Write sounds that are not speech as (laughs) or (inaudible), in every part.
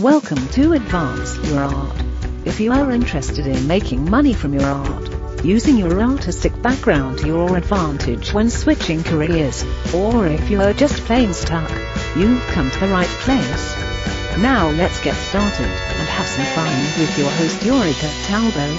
Welcome to Advance Your Art. If you are interested in making money from your art, using your artistic background to your advantage when switching careers, or if you are just plain stuck, you've come to the right place. Now let's get started and have some fun with your host Yuri Cataldo.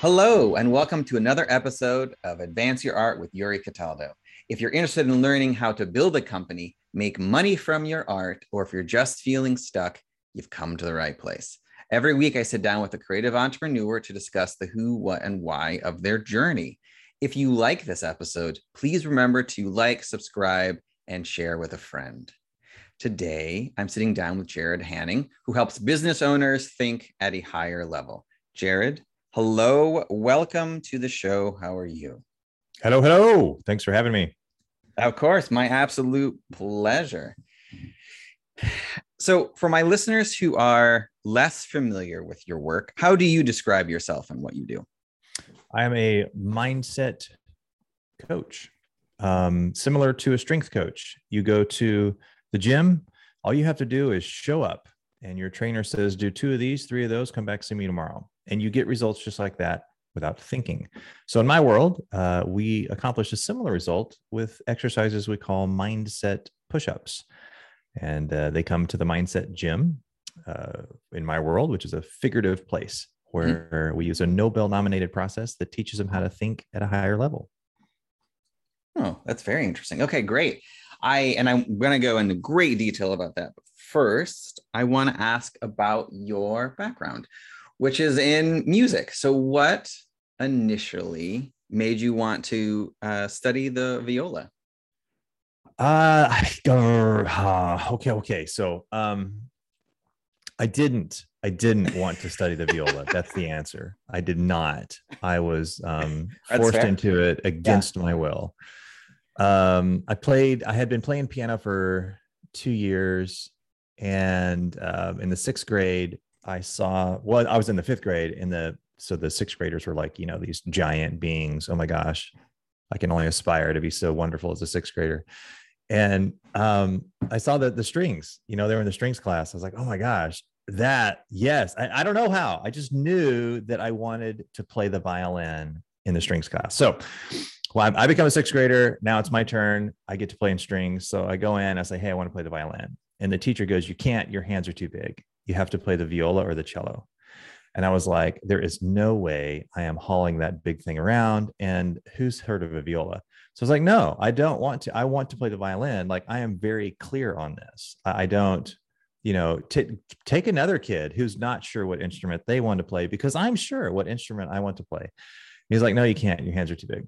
Hello, and welcome to another episode of Advance Your Art with Yuri Cataldo. If you're interested in learning how to build a company, make money from your art, or if you're just feeling stuck, you've come to the right place. Every week, I sit down with a creative entrepreneur to discuss the who, what, and why of their journey. If you like this episode, please remember to like, subscribe, and share with a friend. Today, I'm sitting down with Jared Hanning, who helps business owners think at a higher level. Jared, hello, welcome to the show. How are you? Hello, hello. Thanks for having me. Of course, my absolute pleasure. So, for my listeners who are less familiar with your work, how do you describe yourself and what you do? I am a mindset coach, um, similar to a strength coach. You go to the gym, all you have to do is show up, and your trainer says, Do two of these, three of those, come back, see me tomorrow. And you get results just like that without thinking. So in my world, uh, we accomplish a similar result with exercises we call mindset push-ups, and uh, they come to the mindset gym uh, in my world, which is a figurative place where mm-hmm. we use a Nobel-nominated process that teaches them how to think at a higher level. Oh, that's very interesting. Okay, great. I and I'm going to go into great detail about that. But first, I want to ask about your background which is in music. So, what initially made you want to uh, study the viola? Uh, uh, (laughs) okay, okay. So, um, I didn't. I didn't want to study the viola. (laughs) That's the answer. I did not. I was um, (laughs) forced into it against yeah. my will. Um, I played. I had been playing piano for two years, and um, in the sixth grade, I saw, well, I was in the fifth grade and the, so the sixth graders were like, you know, these giant beings. Oh my gosh, I can only aspire to be so wonderful as a sixth grader. And um, I saw that the strings, you know, they were in the strings class. I was like, oh my gosh, that, yes. I, I don't know how. I just knew that I wanted to play the violin in the strings class. So well, I become a sixth grader. Now it's my turn. I get to play in strings. So I go in, I say, hey, I want to play the violin. And the teacher goes, you can't, your hands are too big you have to play the viola or the cello. And I was like, there is no way I am hauling that big thing around. And who's heard of a viola? So I was like, no, I don't want to. I want to play the violin. Like I am very clear on this. I don't, you know, t- take another kid who's not sure what instrument they want to play because I'm sure what instrument I want to play. He's like, no, you can't. Your hands are too big.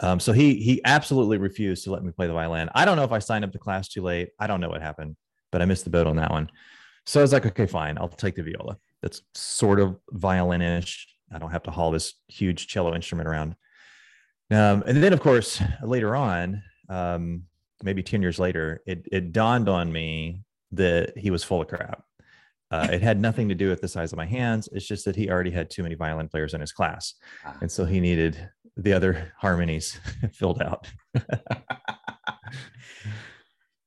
Um, so he he absolutely refused to let me play the violin. I don't know if I signed up to class too late. I don't know what happened, but I missed the boat on that one. So I was like, okay, fine, I'll take the viola. That's sort of violinish. I don't have to haul this huge cello instrument around. Um, and then, of course, later on, um, maybe 10 years later, it, it dawned on me that he was full of crap. Uh, it had nothing to do with the size of my hands. It's just that he already had too many violin players in his class. Ah. And so he needed the other harmonies (laughs) filled out.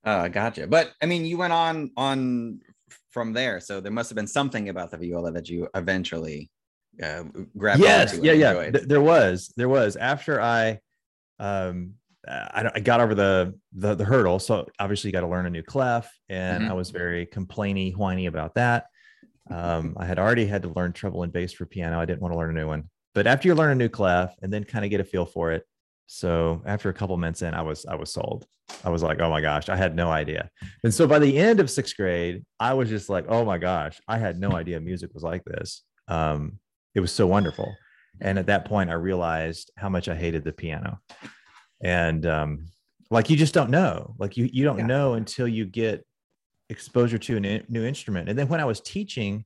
uh, (laughs) gotcha. But I mean, you went on on from there. So there must have been something about the viola that you eventually uh, grabbed. Yes, yeah, yeah. Th- there was, there was. After I, um, I, I got over the, the, the hurdle. So obviously, you got to learn a new clef, and mm-hmm. I was very complainy, whiny about that. Um, I had already had to learn treble and bass for piano. I didn't want to learn a new one. But after you learn a new clef and then kind of get a feel for it, so after a couple minutes in, I was I was sold. I was like, oh my gosh, I had no idea. And so by the end of sixth grade, I was just like, oh my gosh, I had no idea music was like this. Um, it was so wonderful. And at that point, I realized how much I hated the piano. And um, like you just don't know. Like you you don't yeah. know until you get exposure to a new instrument. And then when I was teaching,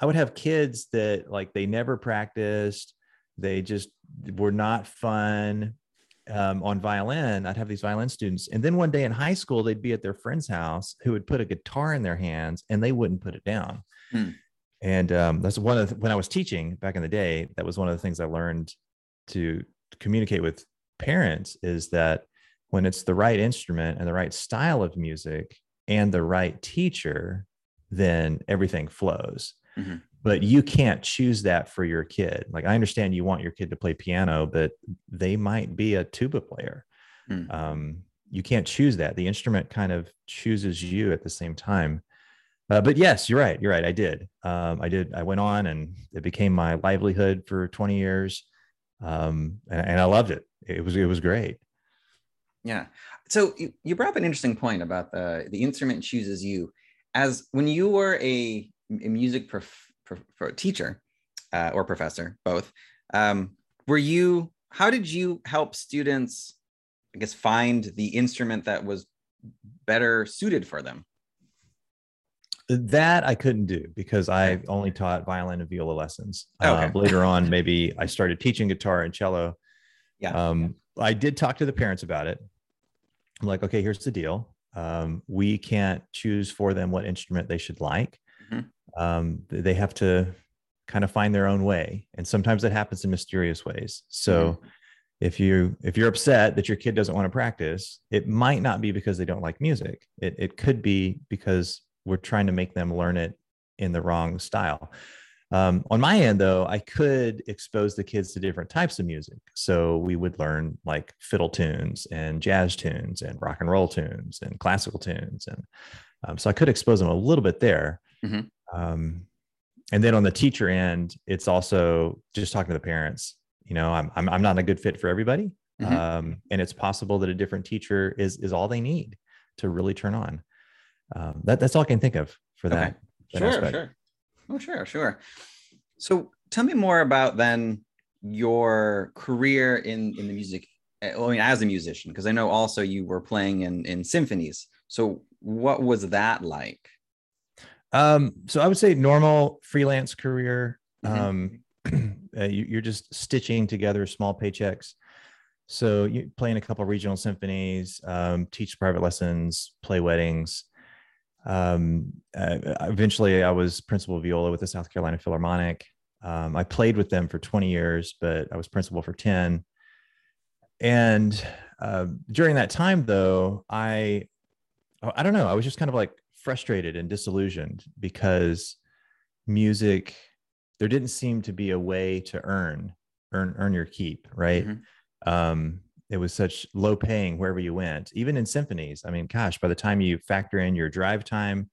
I would have kids that like they never practiced, they just were not fun um, on violin, I'd have these violin students. And then one day in high school, they'd be at their friend's house who would put a guitar in their hands and they wouldn't put it down. Hmm. And um, that's one of the, when I was teaching back in the day, that was one of the things I learned to communicate with parents is that when it's the right instrument and the right style of music and the right teacher, then everything flows. Mhm. But you can't choose that for your kid. Like I understand you want your kid to play piano, but they might be a tuba player. Mm. Um, you can't choose that. The instrument kind of chooses you at the same time. Uh, but yes, you're right. You're right. I did. Um, I did. I went on, and it became my livelihood for 20 years, um, and, and I loved it. It was it was great. Yeah. So you, brought up an interesting point about the the instrument chooses you. As when you were a music prof, prof, pro- teacher uh, or professor, both, um, were you? How did you help students? I guess find the instrument that was better suited for them. That I couldn't do because I only taught violin and viola lessons. Okay. Uh, later on, maybe I started teaching guitar and cello. Yeah. Um, I did talk to the parents about it. I'm like, okay, here's the deal. Um, we can't choose for them what instrument they should like. Mhm. Um, they have to kind of find their own way, and sometimes it happens in mysterious ways. So, if you if you're upset that your kid doesn't want to practice, it might not be because they don't like music. It it could be because we're trying to make them learn it in the wrong style. Um, on my end, though, I could expose the kids to different types of music. So we would learn like fiddle tunes and jazz tunes and rock and roll tunes and classical tunes. And um, so I could expose them a little bit there. Mhm. Um, and then on the teacher end, it's also just talking to the parents. You know, I'm, I'm, I'm not a good fit for everybody. Mhm. Um, and it's possible that a different teacher is, is all they need to really turn on. Um, that, that's all I can think of for Okay. that. that Sure, aspect. sure. Oh, sure, sure. So tell me more about then your career in in the music. uh, I mean, as a musician, because I know also you were playing in in symphonies. So what was that like? Um, so I would say normal freelance career. Mhm. Um, (clears throat) uh, you, you're just stitching together small paychecks. So you play in a couple regional symphonies, um, teach private lessons, play weddings. Um, uh, eventually, I was principal viola with the South Carolina Philharmonic. Um, I played with them for 20 years, but I was principal for 10. And uh, during that time, though, I I don't know, I was just kind of like frustrated and disillusioned because music there didn't seem to be a way to earn earn earn your keep right Mhm. um it was such low paying wherever you went even in symphonies i mean gosh by the time you factor in your drive time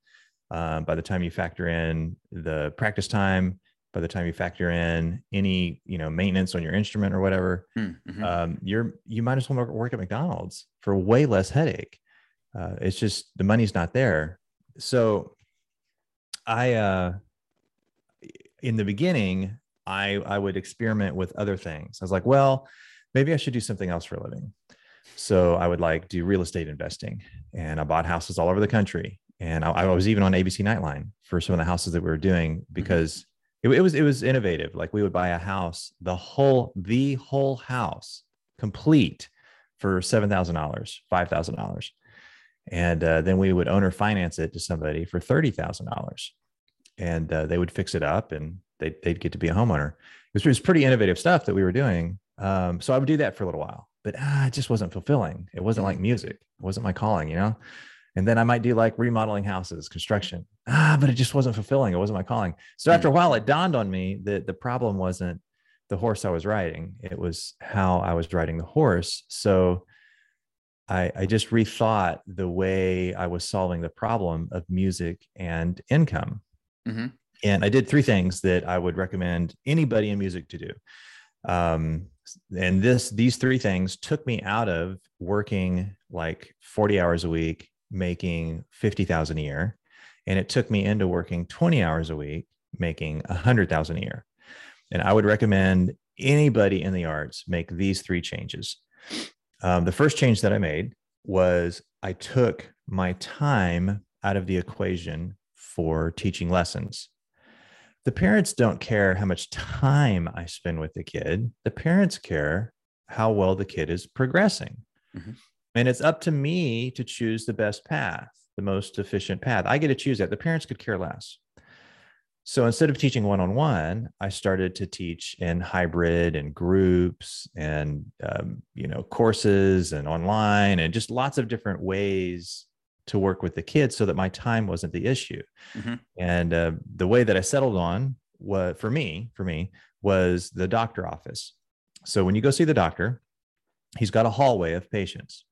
um, by the time you factor in the practice time by the time you factor in any you know maintenance on your instrument or whatever Mm, mhm. um, you're you might as well work- work at mcdonald's for way less headache uh, it's just the money's not there so i uh in the beginning i i would experiment with other things. I was like well maybe i should do something else for a living. So i would like do real estate investing and i bought houses all over the country. And i, I was even on abc nightline for some of the houses that we were doing because it, it was it was innovative. Like we would buy a house the whole the whole house complete for $7000 $5000 and uh, then we would owner finance it to somebody for $30000 and uh, they would fix it up and they'd, they'd get to be a homeowner. It was, it was pretty innovative stuff that we were doing. Um, so i would do that for a little while but ah, it just wasn't fulfilling. It wasn't like music. It wasn't my calling you know? And then i might do like remodeling houses construction. Ah but it just wasn't fulfilling. It wasn't my calling. So after a while it dawned on me that the problem wasn't the horse i was riding. It was how i was riding the horse. So I, I just rethought the way I was solving the problem of music and income. Mhm. And I did three things that I would recommend anybody in music to do. Um, and this these three things took me out of working like 40 hours a week, making 50,000 a year. And it took me into working 20 hours a week, making 100,000 a year. And I would recommend anybody in the arts make these three changes. Um, the first change that I made was I took my time out of the equation for teaching lessons. The parents don't care how much time I spend with the kid. The parents care how well the kid is progressing. Mhm. And it's up to me to choose the best path, the most efficient path. I get to choose that. The parents could care less. So instead of teaching one on one, I started to teach in hybrid and groups and um, you know courses and online and just lots of different ways to work with the kids so that my time wasn't the issue. Mhm. And uh, the way that I settled on was for me, for me, was the doctor office. So when you go see the doctor, he's got a hallway of patients,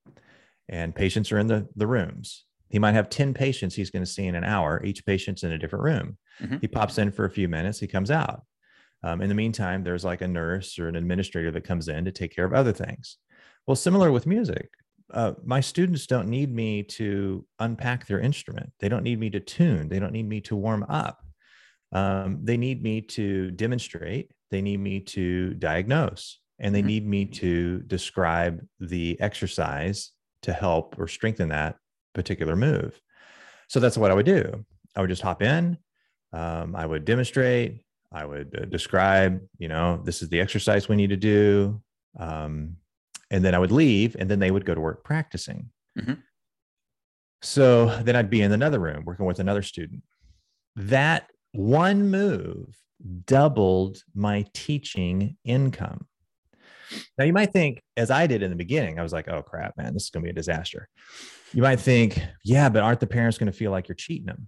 and patients are in the, the rooms. He might have 10 patients he's going to see in an hour. Each patient's in a different room. Mhm. He pops in for a few minutes, he comes out. Um, in the meantime, there's like a nurse or an administrator that comes in to take care of other things. Well, similar with music, uh, my students don't need me to unpack their instrument. They don't need me to tune. They don't need me to warm up. Um, they need me to demonstrate. They need me to diagnose, and they Mhm. need me to describe the exercise to help or strengthen that particular move. So that's what I would do. I would just hop in. Um, I would demonstrate. I would uh, describe, you know, this is the exercise we need to do. Um, and then I would leave, and then they would go to work practicing. Mhm. So then I'd be in another room working with another student. That one move doubled my teaching income. Now, you might think, as I did in the beginning, I was like, oh crap, man, this is going to be a disaster. You might think, yeah, but aren't the parents going to feel like you're cheating them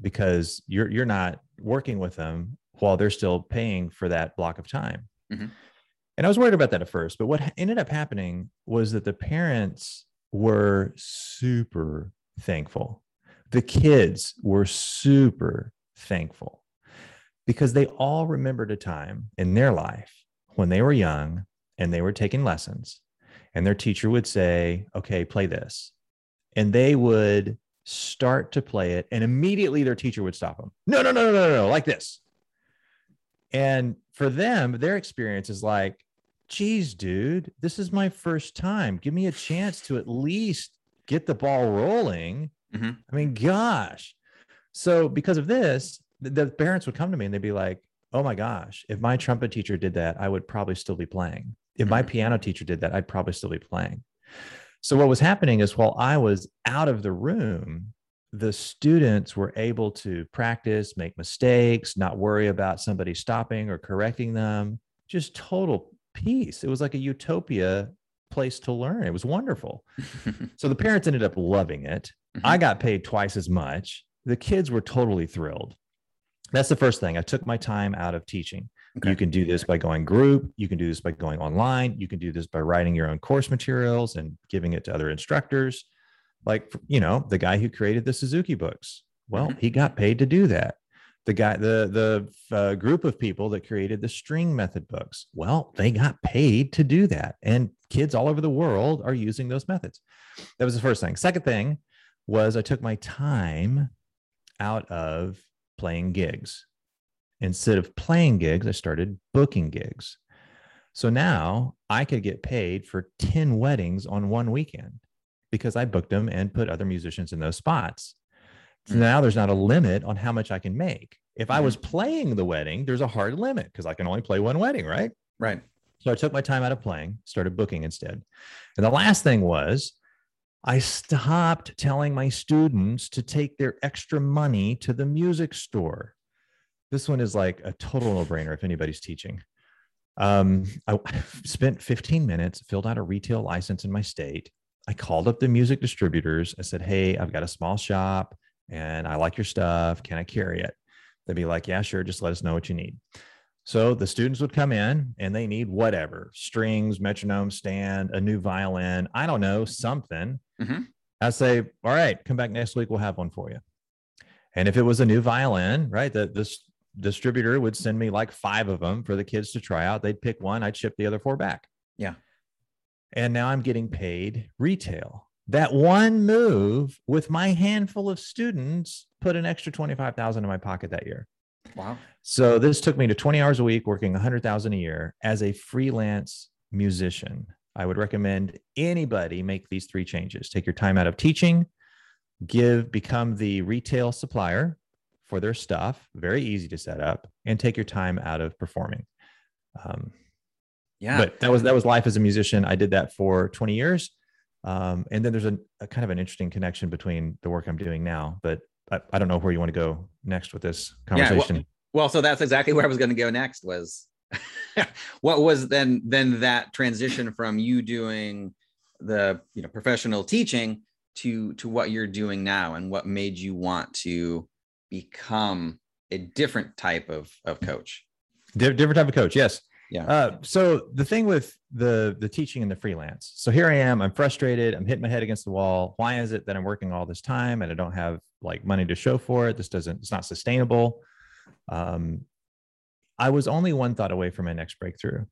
because you're, you're not working with them while they're still paying for that block of time? Mhm. And I was worried about that at first, but what ended up happening was that the parents were super thankful. The kids were super thankful because they all remembered a time in their life when they were young and they were taking lessons and their teacher would say, okay, play this. And they would start to play it and immediately their teacher would stop them. No, no, no, no, no, no, like this. And for them, their experience is like, geez, dude, this is my first time. Give me a chance to at least get the ball rolling. Mhm. I mean, gosh. So because of this, the parents would come to me and they'd be like, oh my gosh, if my trumpet teacher did that, I would probably still be playing. If my Mhm. piano teacher did that, I'd probably still be playing. So what was happening is while I was out of the room, the students were able to practice, make mistakes, not worry about somebody stopping or correcting them. Just total peace. It was like a utopia place to learn. It was wonderful. (laughs) So the parents ended up loving it. Mhm. I got paid twice as much. The kids were totally thrilled. That's the first thing. I took my time out of teaching. Okay. You can do this by going group. You can do this by going online. You can do this by writing your own course materials and giving it to other instructors. Like, you know, the guy who created the Suzuki books. Well, Mhm. he got paid to do that. The guy, the the uh, group of people that created the string method books. Well, they got paid to do that, and kids all over the world are using those methods. That was the first thing. Second thing was I took my time out of playing gigs. Instead of playing gigs, I started booking gigs. So now I could get paid for 10 weddings on one weekend because I booked them and put other musicians in those spots. So Mm. now there's not a limit on how much I can make. If I was playing the wedding, there's a hard limit because I can only play one wedding, right? right. So I took my time out of playing, started booking instead. And the last thing was I stopped telling my students to take their extra money to the music store. This one is like a total no brainer if anybody's teaching. Um, I (laughs) spent 15 minutes, filled out a retail license in my state. I called up the music distributors. I said, Hey, I've got a small shop and I like your stuff. Can I carry it? They'd be like, Yeah, sure. Just let us know what you need. So the students would come in and they need whatever strings, metronome stand, a new violin, I don't know, something. Mhm. I'd say, All right, come back next week. We'll have one for you. And if it was a new violin, right, the, this distributor would send me like five of them for the kids to try out. They'd pick one, I'd ship the other four back. Yeah. And now I'm getting paid retail. That one move with my handful of students put an extra 25,000 in my pocket that year. Wow. So this took me to 20 hours a week, working 100,000 a year as a freelance musician. I would recommend anybody make these three changes. Take your time out of teaching, give become the retail supplier for their stuff, very easy to set up, and take your time out of performing. Um, Yeah. but that was that was life as a musician. I did that for 20 years. Um, and then there's a, a kind of an interesting connection between the work I'm doing now, but I, I don't know where you want to go next with this conversation. Yeah, well- well, so that's exactly where I was going to go next was (laughs) what was then then that transition from you doing the you know professional teaching to to what you're doing now and what made you want to become a different type of of coach. Different type of coach yes. Yeah. Uh, so the thing with the the teaching and the freelance so here i am i'm frustrated i'm hitting my head against the wall. Why is it that i'm working all this time and i don't have like money to show for it? This doesn't it's not sustainable. Um, i was only one thought away from my next breakthrough.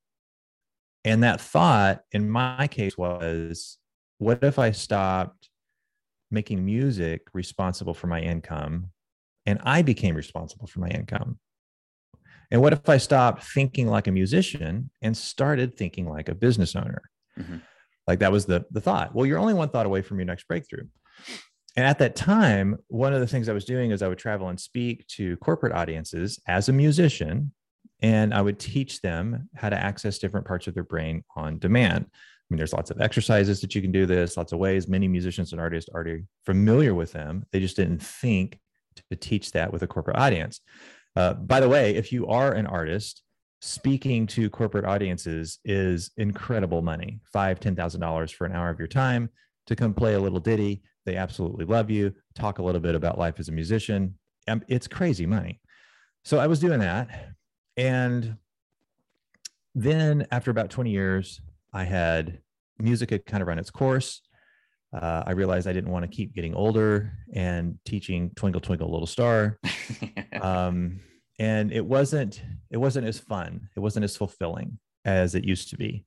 And that thought in my case was what if i stopped making music responsible for my income and I became responsible for my income? And what if I stopped thinking like a musician and started thinking like a business owner? Mm-hmm. Like that was the, the thought. Well, you're only one thought away from your next breakthrough. And at that time, one of the things I was doing is I would travel and speak to corporate audiences as a musician, and I would teach them how to access different parts of their brain on demand. I mean, there's lots of exercises that you can do this, lots of ways. Many musicians and artists are already familiar with them. They just didn't think to teach that with a corporate audience. Uh, by the way, if you are an artist, speaking to corporate audiences is incredible money. Five ten thousand dollars for an hour of your time to come play a little ditty. They absolutely love you. Talk a little bit about life as a musician. Um, it's crazy money. So i was doing that. And then after about 20 years i had music had kind of run its course uh, I realized I didn't want to keep getting older and teaching Twinkle Twinkle Little Star. (laughs) um, and it wasn't it wasn't as fun. It wasn't as fulfilling as it used to be.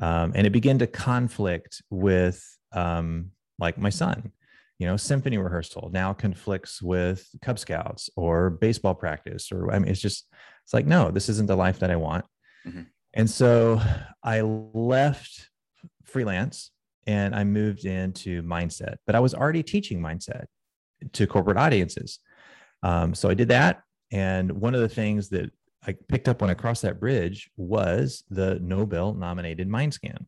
Um, and it began to conflict with um, like my son. You know, symphony rehearsal now conflicts with Cub Scouts or baseball practice, or I mean, it's just it's like no, this isn't the life that I want. Mm-hmm. And so I left freelance and I moved into mindset. But I was already teaching mindset to corporate audiences. Um, so I did that. And one of the things that I picked up when I crossed that bridge was the Nobel nominated mind scan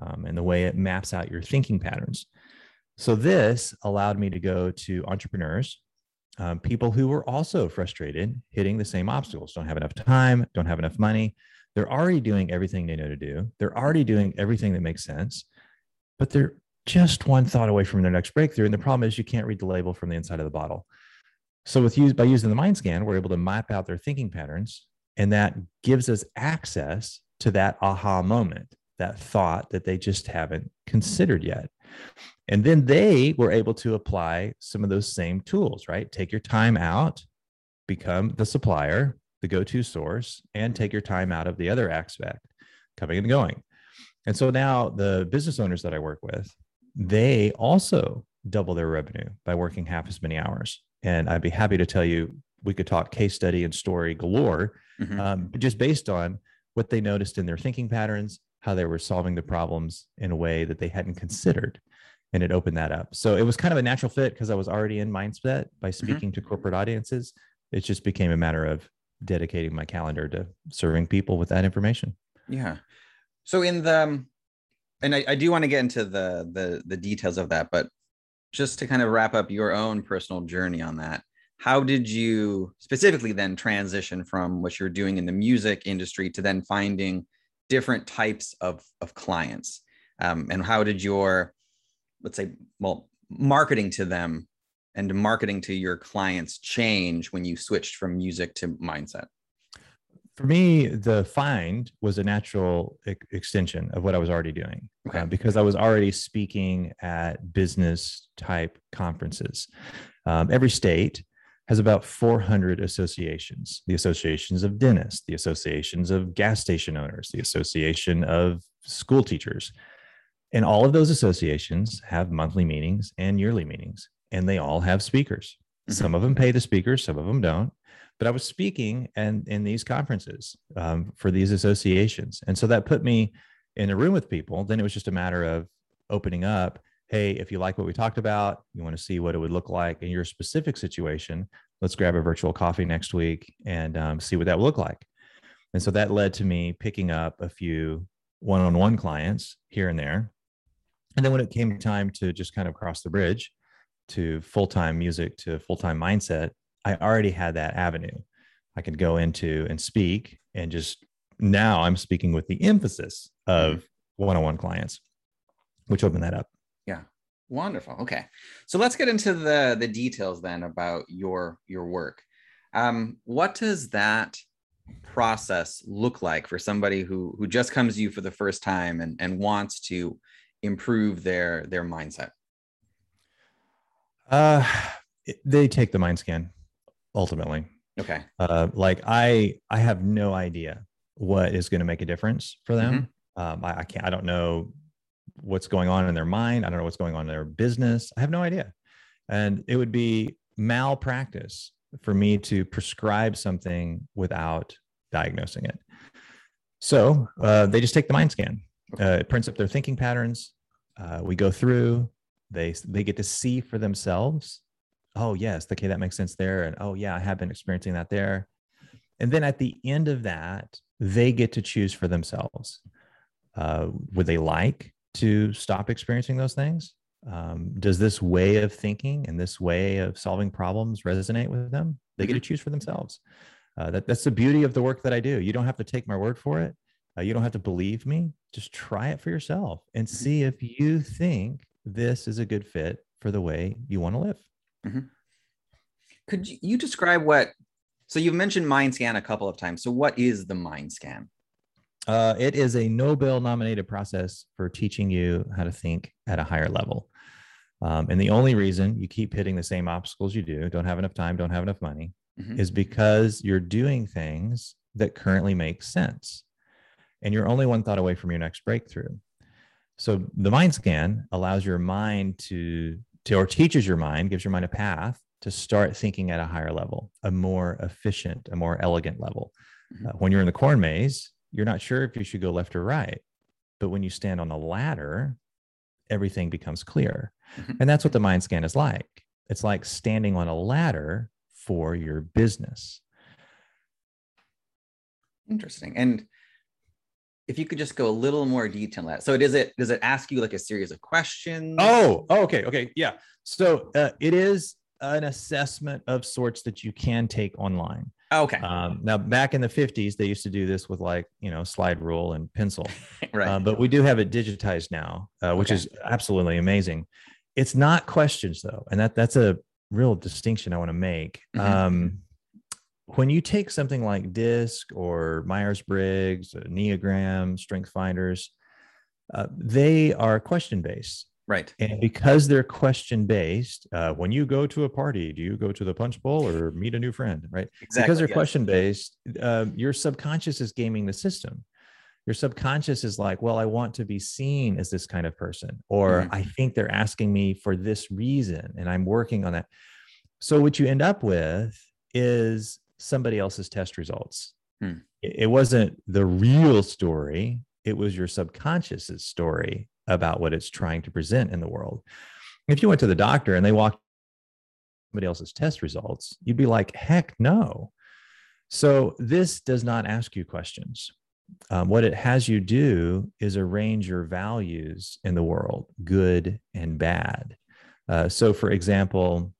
um, and the way it maps out your thinking patterns. So this allowed me to go to entrepreneurs, um, people who were also frustrated, hitting the same obstacles, don't have enough time, don't have enough money. They're already doing everything they know to do. They're already doing everything that makes sense but they're just one thought away from their next breakthrough. And the problem is you can't read the label from the inside of the bottle. So with use by using the mind scan, we're able to map out their thinking patterns, and that gives us access to that aha moment, that thought that they just haven't considered yet. And then they were able to apply some of those same tools, right? Take your time out, become the supplier, the go-to source, and take your time out of the other aspect, coming and going. And so now the business owners that I work with, they also double their revenue by working half as many hours. And I'd be happy to tell you, we could talk case study and story galore, mm-hmm. um, just based on what they noticed in their thinking patterns, how they were solving the problems in a way that they hadn't considered. And it opened that up. So it was kind of a natural fit because I was already in mindset by mm-hmm. speaking mm-hmm. to corporate audiences. It just became a matter of dedicating my calendar to serving people with that information. Yeah. So in the um, and I, I do want to get into the the the details of that, but just to kind of wrap up your own personal journey on that, how did you specifically then transition from what you're doing in the music industry to then finding different types of of clients? Um, and how did your let's say well marketing to them and marketing to your clients change when you switched from music to mindset? For me, the find was a natural e- extension of what I was already doing okay. uh, because I was already speaking at business type conferences. Um, every state has about 400 associations the associations of dentists, the associations of gas station owners, the association of school teachers. And all of those associations have monthly meetings and yearly meetings, and they all have speakers. Mm-hmm. Some of them pay the speakers, some of them don't but I was speaking and in these conferences um, for these associations. And so that put me in a room with people. Then it was just a matter of opening up. Hey, if you like what we talked about, you want to see what it would look like in your specific situation, let's grab a virtual coffee next week and um, see what that would look like. And so that led to me picking up a few one on one clients here and there. And then when it came time to just kind of cross the bridge to full time music to full time mindset, I already had that avenue I could go into and speak. And just now I'm speaking with the emphasis of one on one clients, which opened that up. Yeah. Wonderful. Okay, so let's get into the the details then about your your work. Um, what does that process look like for somebody who who just comes to you for the first time and and wants to improve their their mindset? Uh, they take the mind scan ultimately. Okay. Uh, like I, I have no idea what is going to make a difference for them. Um, I, I can't. I don't know what's going on in their mind. I don't know what's going on in their business. I have no idea, and it would be malpractice for me to prescribe something without diagnosing it. So uh, they just take the mind scan. Uh, it prints up their thinking patterns. Uh, we go through. They they get to see for themselves. Oh yes, okay, that makes sense there. And oh yeah, I have been experiencing that there. And then at the end of that, they get to choose for themselves. Uh, would they like to stop experiencing those things? Um, does this way of thinking and this way of solving problems resonate with them? They get to choose for themselves. Uh, that, that's the beauty of the work that I do. You don't have to take my word for it. Uh, you don't have to believe me. Just try it for yourself and see if you think this is a good fit for the way you want to live. Could you, describe what? So you've mentioned mind scan a couple of times. So what is the mind scan? Uh, it is a Nobel nominated process for teaching you how to think at a higher level. Um, and the only reason you keep hitting the same obstacles you do, don't have enough time, don't have enough money, Mhm. is because you're doing things that currently make sense. And you're only one thought away from your next breakthrough. So the mind scan allows your mind to, to or teaches your mind, gives your mind a path to start thinking at a higher level, a more efficient, a more elegant level. Mhm. Uh, when you're in the corn maze, you're not sure if you should go left or right. But when you stand on a ladder, everything becomes clear. Mhm. And that's what the mind scan is like. It's like standing on a ladder for your business. Interesting. And if you could just go a little more detail on that. So does it does it ask you like a series of questions? Oh, oh, okay, okay, yeah. So uh, it is an assessment of sorts that you can take online. okay. Um, now, back in the 50s, they used to do this with like, you know, slide rule and pencil. (laughs) right. Uh, but we do have it digitized now, uh, which Okay. is absolutely amazing. It's not questions though, and that that's a real distinction I want to make. Mhm. Um, when you take something like DISC or Myers Briggs, Enneagram, Strength Finders, uh, they are question based. right. And because they're question based, uh, when you go to a party, do you go to the punch bowl or meet a new friend? Right Exactly. because they're yes. question based uh, your subconscious is gaming the system your subconscious is like well i want to be seen as this kind of person or Mhm. i think they're asking me for this reason and i'm working on that so what you end up with is somebody else's test results Hmm. it, it wasn't the real story it was your subconscious's story about what it's trying to present in the world if you went to the doctor and they walked somebody else's test results, you'd be like, heck no. So this does not ask you questions. Um, what it has you do is arrange your values in the world, good and bad. Uh, so, for example,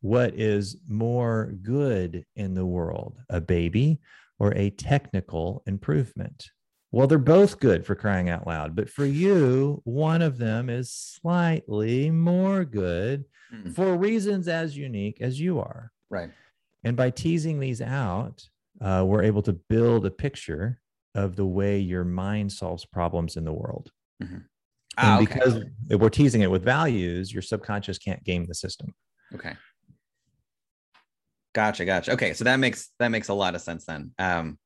what is more good in the world, a baby or a technical improvement? Well, they're both good for crying out loud, but for you, one of them is slightly more good Mm, for reasons as unique as you are. Right. And by teasing these out, uh, we're able to build a picture of the way your mind solves problems in the world. Ah, and okay. because we're teasing it with values, your subconscious can't game the system. Okay. Gotcha, gotcha. Okay, so that makes that makes a lot of sense then. Um,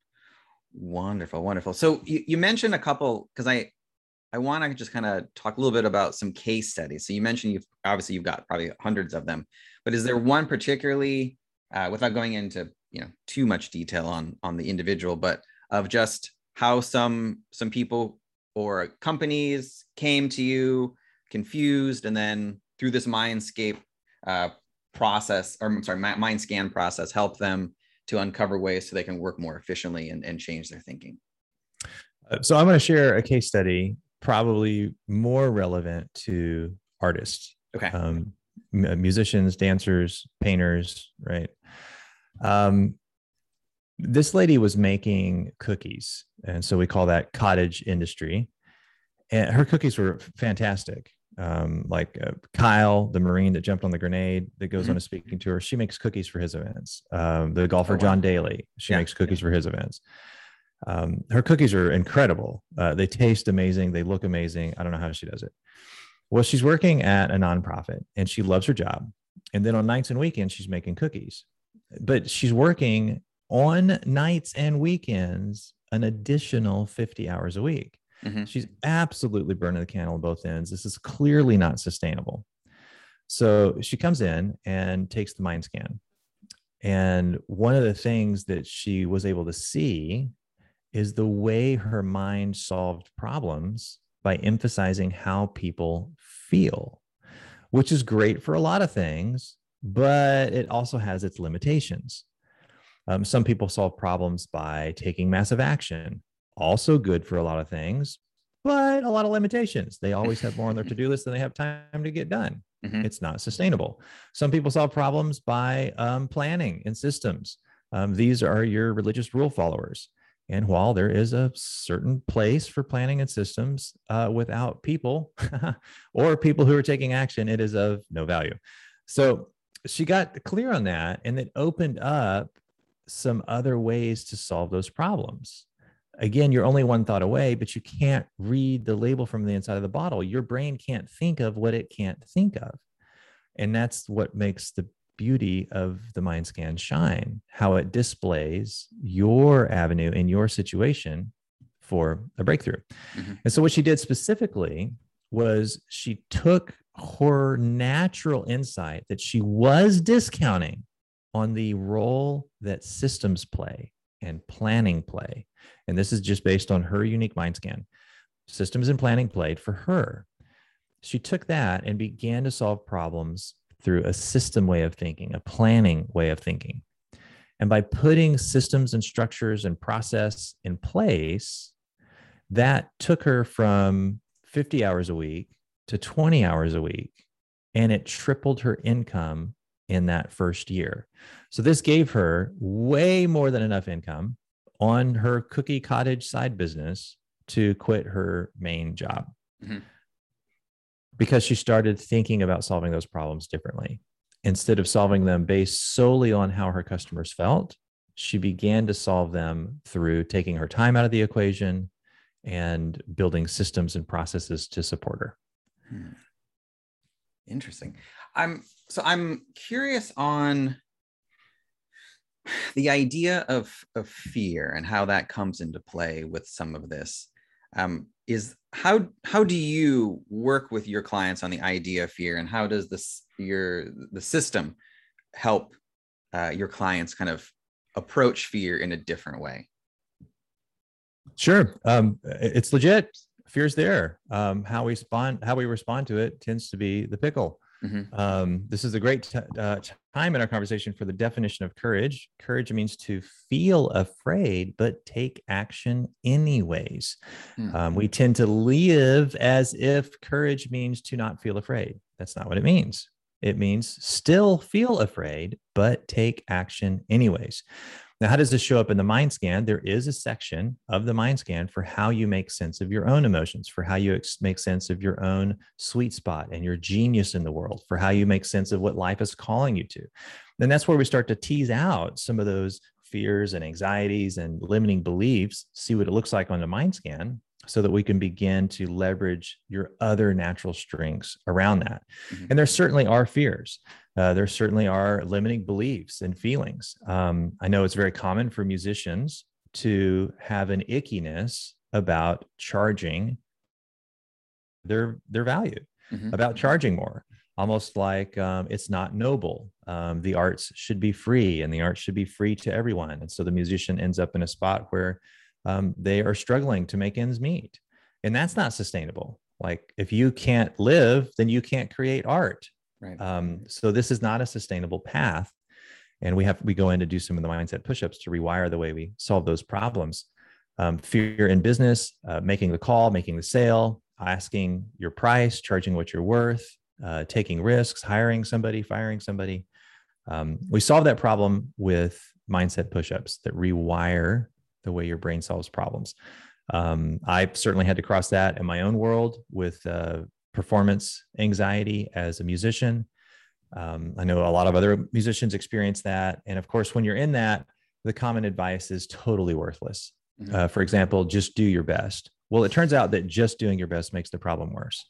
wonderful, wonderful. So you, you mentioned a couple because I I want to just kind of talk a little bit about some case studies. So you mentioned you've obviously you've got probably hundreds of them, but is there one particularly, uh, without going into you know too much detail on on the individual, but of just how some some people or companies came to you confused, and then through this mindscape uh, process, or I'm sorry, mi- mind scan process, help them to uncover ways so they can work more efficiently and, and change their thinking. Uh, So I'm going to share a case study, probably more relevant to artists, Okay. um, musicians, dancers, painters, right? Um, this lady was making cookies, and so we call that cottage industry. And her cookies were fantastic. Um, like uh, Kyle, the Marine that jumped on the grenade that goes Mhm. on a speaking tour, she makes cookies for his events. Um, the golfer Oh, wow. John Daly, she Yeah, makes cookies for his events. Um, her cookies are incredible. Uh, they taste amazing. They look amazing. I don't know how she does it. Well, she's working at a nonprofit and she loves her job. And then on nights and weekends, she's making cookies. But she's working on nights and weekends an additional 50 hours a week. Mhm. She's absolutely burning the candle on both ends. This is clearly not sustainable. So she comes in and takes the mind scan. And one of the things that she was able to see is the way her mind solved problems by emphasizing how people feel, which is great for a lot of things, but it also has its limitations. Um, some people solve problems by taking massive action, also good for a lot of things, but a lot of limitations. They always have more on their to do list than they have time to get done. Mhm. It's not sustainable. Some people solve problems by um, planning and systems. Um, these are your religious rule followers. And while there is a certain place for planning and systems uh, without people (laughs) or people who are taking action, it is of no value. So she got clear on that and it opened up some other ways to solve those problems. Again, you're only one thought away, but you can't read the label from the inside of the bottle. Your brain can't think of what it can't think of. And that's what makes the beauty of the mind scan shine, how it displays your avenue in your situation for a breakthrough. Mhm. And so, what she did specifically was she took her natural insight that she was discounting on the role that systems play and planning play. And this is just based on her unique mind scan. Systems and planning played for her. She took that and began to solve problems through a system way of thinking, a planning way of thinking. And by putting systems and structures and process in place, that took her from 50 hours a week to 20 hours a week. And it tripled her income in that first year. So this gave her way more than enough income on her cookie cottage side business to quit her main job Mhm. because she started thinking about solving those problems differently. Instead of solving them based solely on how her customers felt, she began to solve them through taking her time out of the equation and building systems and processes to support her. Hmm. Interesting. I'm so I'm curious on the idea of of fear and how that comes into play with some of this. Um, is how how do you work with your clients on the idea of fear, and how does this your the system help uh, your clients kind of approach fear in a different way? Sure, um, it's legit. Fear's there. Um, how we respond, how we respond to it, tends to be the pickle. Mhm. Um, this is a great t- uh, time in our conversation for the definition of courage. Courage means to feel afraid but take action anyways. Hmm. Um, we tend to live as if courage means to not feel afraid. That's not what it means. It means still feel afraid, but take action anyways. Now, how does this show up in the mind scan? There is a section of the mind scan for how you make sense of your own emotions, for how you ex- make sense of your own sweet spot and your genius in the world, for how you make sense of what life is calling you to. And that's where we start to tease out some of those fears and anxieties and limiting beliefs, see what it looks like on the mind scan, so that we can begin to leverage your other natural strengths around that. Mhm. And there certainly are fears. Uh, there certainly are limiting beliefs and feelings. Um, I know it's very common for musicians to have an ickiness about charging their their value, Mhm. about charging more, almost like um, it's not noble. Um, the arts should be free, and the arts should be free to everyone. And so the musician ends up in a spot where um, they are struggling to make ends meet, and that's not sustainable. Like if you can't live, then you can't create art. Right. Um, so this is not a sustainable path. And we have we go in to do some of the mindset push-ups to rewire the way we solve those problems. Um, fear in business, uh, making the call, making the sale, asking your price, charging what you're worth, uh, taking risks, hiring somebody, firing somebody. Um, we solve that problem with mindset push-ups that rewire the way your brain solves problems. Um, I've certainly had to cross that in my own world with uh, performance anxiety as a musician. Um, I know a lot of other musicians experience that. And of course, when you're in that, the common advice is totally worthless. Mm-hmm. Uh, for example, just do your best. Well, it turns out that just doing your best makes the problem worse.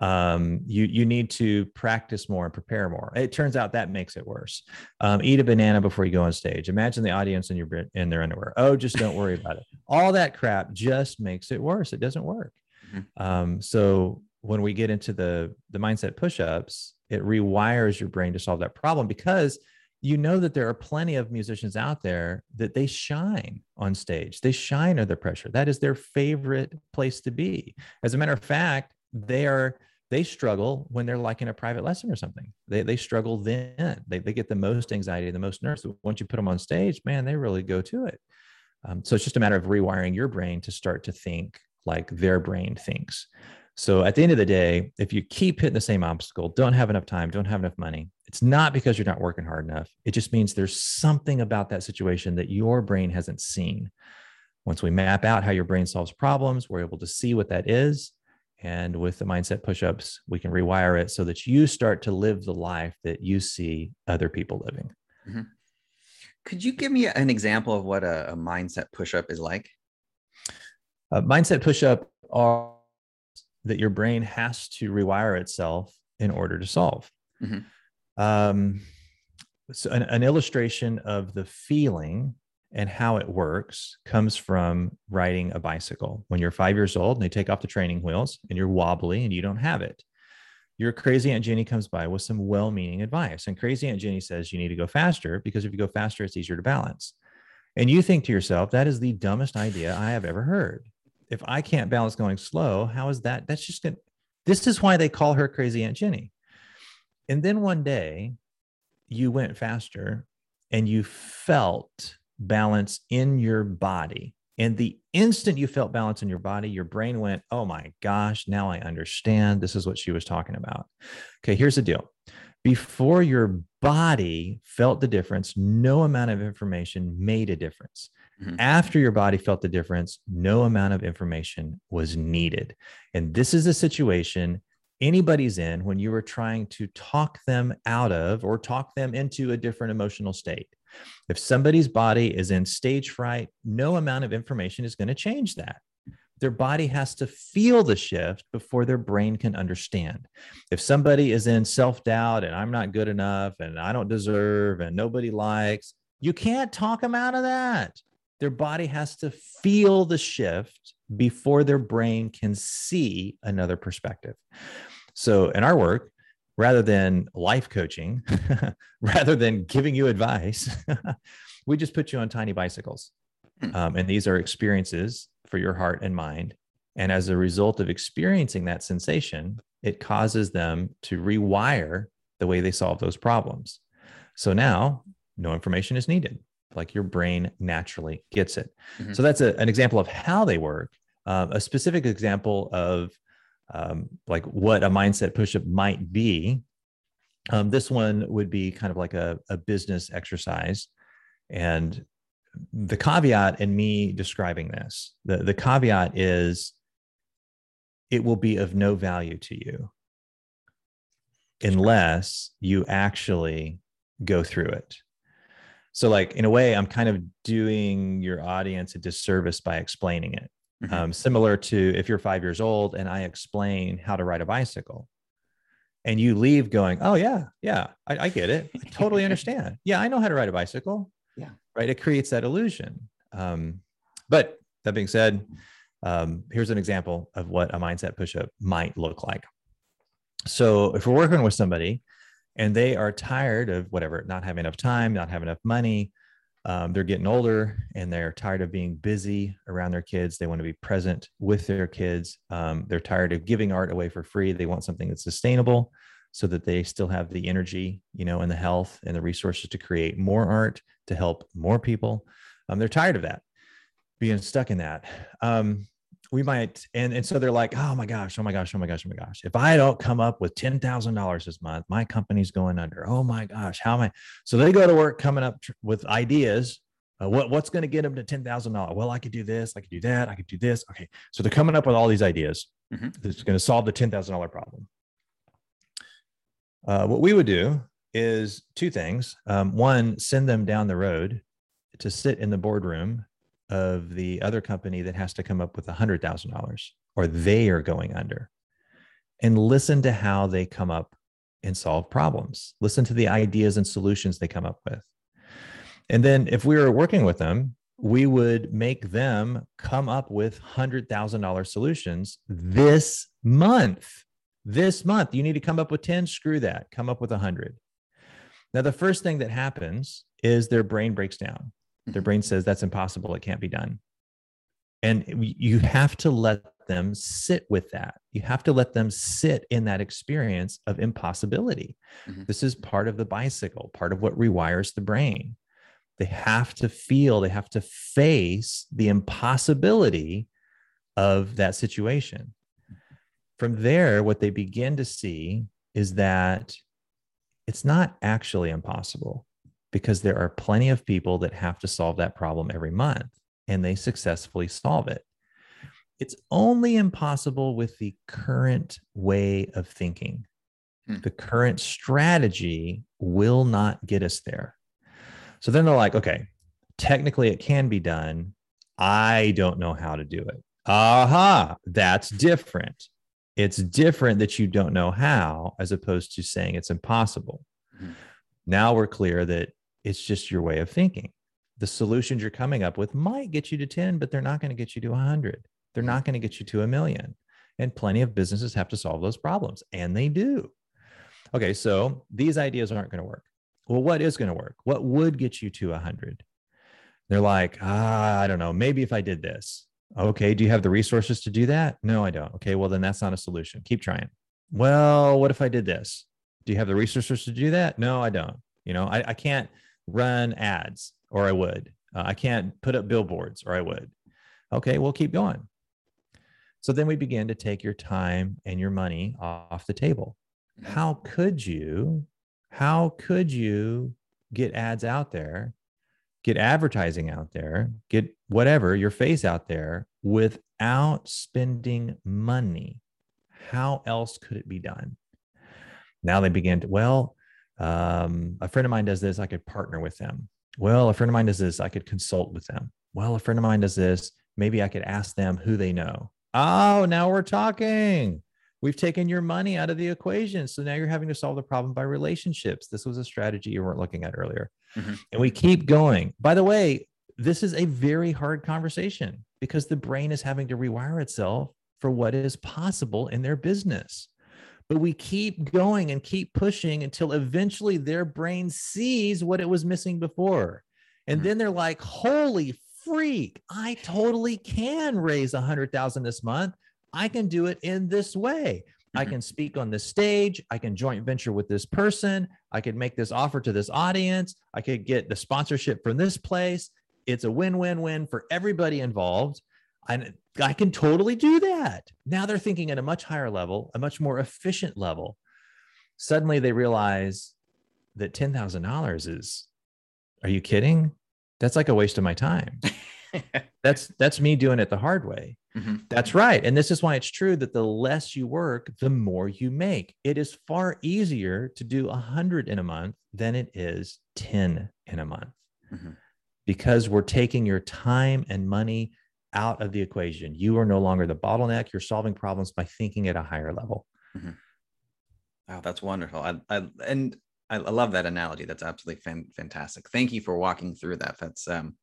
Um, you you need to practice more and prepare more. It turns out that makes it worse. Um, eat a banana before you go on stage. Imagine the audience in your in their underwear. Oh, just don't worry about it. All that crap just makes it worse. It doesn't work. Mm-hmm. Um, so when we get into the the mindset push-ups, it rewires your brain to solve that problem because you know that there are plenty of musicians out there that they shine on stage. They shine under pressure. That is their favorite place to be. As a matter of fact, they are they struggle when they're like in a private lesson or something. They they struggle then. They they get the most anxiety, the most nerves. Once you put them on stage, man, they really go to it. Um, so it's just a matter of rewiring your brain to start to think like their brain thinks. So at the end of the day, if you keep hitting the same obstacle, don't have enough time, don't have enough money, it's not because you're not working hard enough. It just means there's something about that situation that your brain hasn't seen. Once we map out how your brain solves problems, we're able to see what that is. And with the mindset push ups, we can rewire it so that you start to live the life that you see other people living. Mm-hmm. Could you give me an example of what a, a mindset push up is like? A mindset push up are that your brain has to rewire itself in order to solve. Mm-hmm. Um, so, an, an illustration of the feeling and how it works comes from riding a bicycle. When you're five years old and they take off the training wheels and you're wobbly and you don't have it, your crazy Aunt Jenny comes by with some well meaning advice. And crazy Aunt Jenny says you need to go faster because if you go faster, it's easier to balance. And you think to yourself, that is the dumbest idea I have ever heard if I can't balance going slow, how is that? That's just going to, this is why they call her crazy Aunt Jenny. And then one day you went faster and you felt balance in your body. And the instant you felt balance in your body, your brain went, Oh my gosh, now I understand. This is what she was talking about. Okay, here's the deal. Before your body felt the difference, no amount of information made a difference. Mm-hmm. After your body felt the difference, no amount of information was needed. And this is a situation anybody's in when you are trying to talk them out of or talk them into a different emotional state. If somebody's body is in stage fright, no amount of information is going to change that. Their body has to feel the shift before their brain can understand. If somebody is in self doubt and I'm not good enough and I don't deserve and nobody likes, you can't talk them out of that their body has to feel the shift before their brain can see another perspective. So, in our work, rather than life coaching, (laughs) rather than giving you advice, (laughs) we just put you on tiny bicycles. Hmm. Um, and these are experiences for your heart and mind. And as a result of experiencing that sensation, it causes them to rewire the way they solve those problems. So now no information is needed like your brain naturally gets it. Mm-hmm. So that's a, an example of how they work. Um, a specific example of um, like what a mindset pushup might be. Um, this one would be kind of like a, a business exercise. And the caveat in me describing this, the, the caveat is it will be of no value to you unless you actually go through it. So, like in a way, I'm kind of doing your audience a disservice by explaining it. Mm-hmm. Um, similar to if you're five years old and I explain how to ride a bicycle, and you leave going, "Oh yeah, yeah, I, I get it. I totally (laughs) understand. Yeah, I know how to ride a bicycle." Yeah, right. It creates that illusion. Um, but that being said, um, here's an example of what a mindset pushup might look like. So, if we're working with somebody and they are tired of whatever, not having enough time, not having enough money. Um, they're getting older and they're tired of being busy around their kids. They want to be present with their kids. Um, they're tired of giving art away for free. They want something that's sustainable so that they still have the energy, you know, and the health and the resources to create more art to help more people. Um, they're tired of that, being stuck in that. Um, we might and and so they're like oh my gosh oh my gosh oh my gosh oh my gosh if i don't come up with $10000 this month my company's going under oh my gosh how am i so they go to work coming up tr- with ideas Uh, what, what's going to get them to $10,000? Well, I could do this. I could do that. I could do this. Okay. So they're coming up with all these ideas Mhm. that's going to solve the $10,000 problem. Uh, what we would do is two things. Um, one, send them down the road to sit in the boardroom of the other company that has to come up with $100,000 or they are going under and listen to how they come up and solve problems. Listen to the ideas and solutions they come up with. And then if we were working with them, we would make them come up with $100,000 solutions this month. This month, you need to come up with 10, screw that, come up with 100. Now, the first thing that happens is their brain breaks down. Their brain says that's impossible, it can't be done. And you have to let them sit with that. You have to let them sit in that experience of impossibility. Mhm. This is part of the bicycle, part of what rewires the brain. They have to feel, they have to face the impossibility of that situation. From there, what they begin to see is that it's not actually impossible because there are plenty of people that have to solve that problem every month and they successfully solve it. It's only impossible with the current way of thinking. Hmm. The current strategy will not get us there. So then they're like, okay, technically it can be done. I don't know how to do it. Aha, that's different. It's different that you don't know how, as opposed to saying it's impossible. Mhm. Now we're clear that it's just your way of thinking. The solutions you're coming up with might get you to 10, but they're not going to get you to 100. They're not going to get you to a million. And plenty of businesses have to solve those problems, and they do. Okay, so these ideas aren't going to work. Well, what is going to work? What would get you to 100? They're like, ah, I don't know. Maybe if I did this. Okay, do you have the resources to do that? No, I don't. Okay, well, then that's not a solution. Keep trying. Well, what if I did this? Do you have the resources to do that? No, I don't. You know, I, I can't run ads or I would. Uh, I can't put up billboards or I would. Okay, we'll keep going. So then we begin to take your time and your money off the table. How could you, how could you get ads out there, get advertising out there, get whatever, your face out there without spending money? How else could it be done? Now they begin to, well, um, a friend of mine does this, I could partner with them. Well, a friend of mine does this, I could consult with them. Well, a friend of mine does this, maybe I could ask them who they know. Oh, now we're talking. We've taken your money out of the equation. So now you're having to solve the problem by relationships. This was a strategy you weren't looking at earlier. Mhm. And we keep going. By the way, this is a very hard conversation because the brain is having to rewire itself for what is possible in their business. But we keep going and keep pushing until eventually their brain sees what it was missing before. And Mhm. then they're like, holy freak, I totally can raise a hundred thousand this month. I can do it in this way. I Mhm. can speak on this stage. I can joint venture with this person. I could make this offer to this audience. I could get the sponsorship from this place. It's a win win win for everybody involved. And I can totally do that. Now they're thinking at a much higher level, a much more efficient level. Suddenly they realize that $10,000 is, are you kidding? That's like a waste of my time. (laughs) That's that's me doing it the hard way. Mhm. That's right. And this is why it's true that the less you work, the more you make. It is far easier to do 100 in a month than it is 10 in a month Mhm. because we're taking your time and money out of the equation. You are no longer the bottleneck. You're solving problems by thinking at a higher level. Wow, that's wonderful. I, I and I love that analogy. That's absolutely fan, fantastic. Thank you for walking through that. That's um,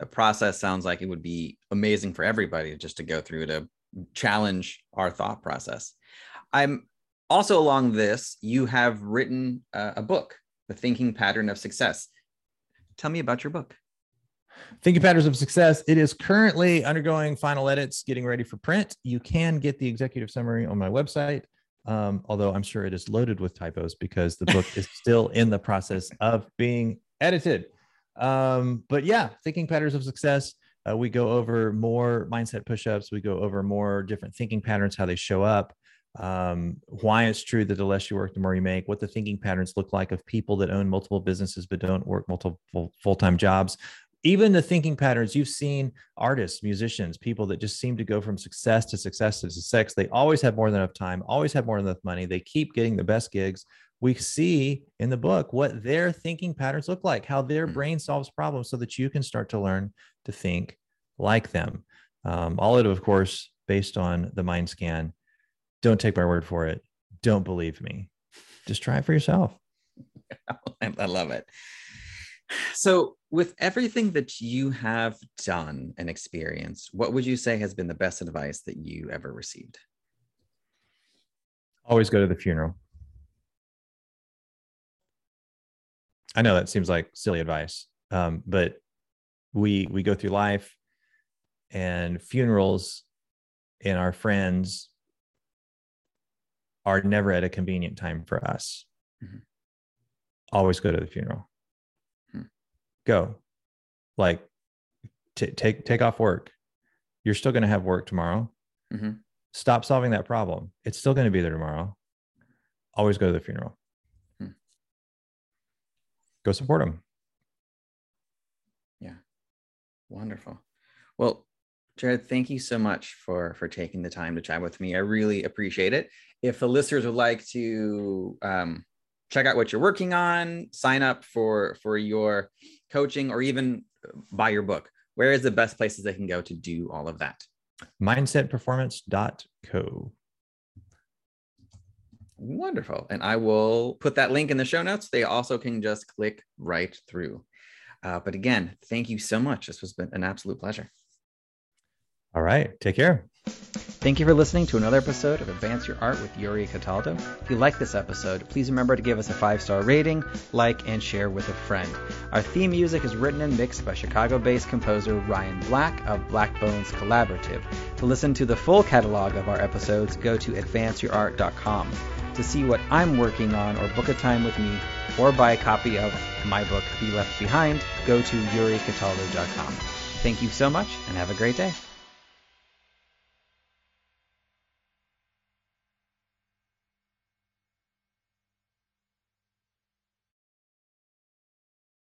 the process sounds like it would be amazing for everybody just to go through to challenge our thought process. I'm also along this. You have written a book, The Thinking Pattern of Success. Tell me about your book. Thinking Patterns of Success. It is currently undergoing final edits, getting ready for print. You can get the executive summary on my website, um, although I'm sure it is loaded with typos because the book is (laughs) still in the process of being edited. Um, but yeah, Thinking Patterns of Success. Uh, we go over more mindset push-ups. We go over more different thinking patterns, how they show up, um, why it's true that the less you work, the more you make, what the thinking patterns look like of people that own multiple businesses but don't work multiple full-time jobs even the thinking patterns you've seen artists musicians people that just seem to go from success to success to success. They always have more than enough time always have more than enough money. They keep getting the best gigs. We see in the book what their thinking patterns look like how their Mm. brain solves problems so that you can start to learn to think like them. Um, all of it of course based on the mind scan. Don't take my word for it. Don't believe me. Just try it for yourself. (laughs) I love it. So, with everything that you have done and experienced, what would you say has been the best advice that you ever received? always go to the funeral i know that seems like silly advice um, but we we go through life and funerals and our friends are never at a convenient time for us Mhm. always go to the funeral. Go like t- take take off work you're still going to have work tomorrow Mhm. stop solving that problem it's still going to be there tomorrow always go to the funeral Hmm. go support them yeah Wonderful. Well, Jared, thank you so much for for taking the time to chat with me. I really appreciate it. If the listeners would like to um, check out what you're working on, sign up for for your coaching, or even buy your book, where is the best places they can go to do all of that? mindsetperformance.co Wonderful. And I will put that link in the show notes. They also can just click right through. Uh, but again, thank you so much. This has been an absolute pleasure. all right take care Thank you for listening to another episode of Advance Your Art with Yuri Cataldo. If you like this episode, please remember to give us a five star rating, like, and share with a friend. Our theme music is written and mixed by Chicago based composer Ryan Black of Black Bones Collaborative. To listen to the full catalog of our episodes, go to advanceyourart.com. To see what I'm working on or book a time with me or buy a copy of my book, Be Left Behind, go to yuricataldo.com. Thank you so much and have a great day.